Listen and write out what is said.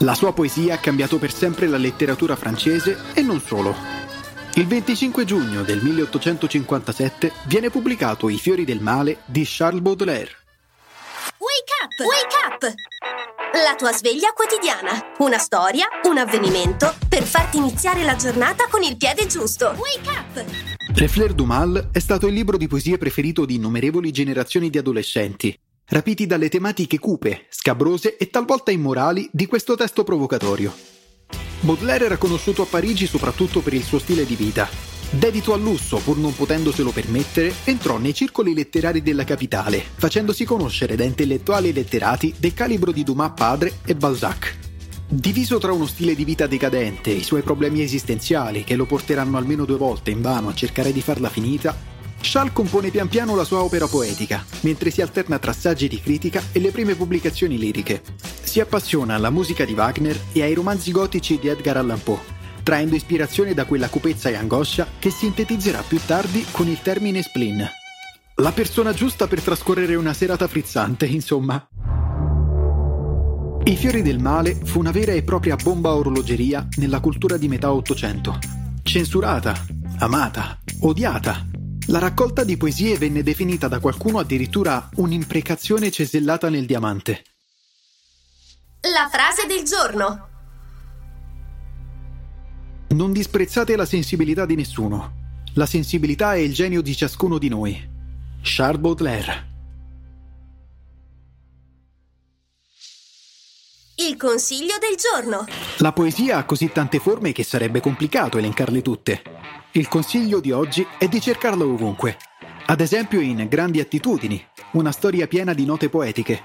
La sua poesia ha cambiato per sempre la letteratura francese e non solo. Il 25 giugno del 1857 viene pubblicato I fiori del male di Charles Baudelaire. Wake up! Wake up! La tua sveglia quotidiana. Una storia, un avvenimento per farti iniziare la giornata con il piede giusto. Wake up! Le Fleur du Mal è stato il libro di poesie preferito di innumerevoli generazioni di adolescenti rapiti dalle tematiche cupe, scabrose e talvolta immorali di questo testo provocatorio. Baudelaire era conosciuto a Parigi soprattutto per il suo stile di vita. Dedito al lusso, pur non potendoselo permettere, entrò nei circoli letterari della capitale, facendosi conoscere da intellettuali e letterati del calibro di Dumas padre e Balzac. Diviso tra uno stile di vita decadente e i suoi problemi esistenziali che lo porteranno almeno due volte in vano a cercare di farla finita, Schall compone pian piano la sua opera poetica, mentre si alterna tra saggi di critica e le prime pubblicazioni liriche. Si appassiona alla musica di Wagner e ai romanzi gotici di Edgar Allan Poe, traendo ispirazione da quella cupezza e angoscia che sintetizzerà più tardi con il termine spleen. La persona giusta per trascorrere una serata frizzante, insomma. I fiori del male fu una vera e propria bomba orologeria nella cultura di metà Ottocento. Censurata, amata, odiata, la raccolta di poesie venne definita da qualcuno addirittura un'imprecazione cesellata nel diamante. La frase del giorno. Non disprezzate la sensibilità di nessuno. La sensibilità è il genio di ciascuno di noi. Charles Baudelaire. Il consiglio del giorno. La poesia ha così tante forme che sarebbe complicato elencarle tutte. Il consiglio di oggi è di cercarla ovunque. Ad esempio in Grandi attitudini, una storia piena di note poetiche,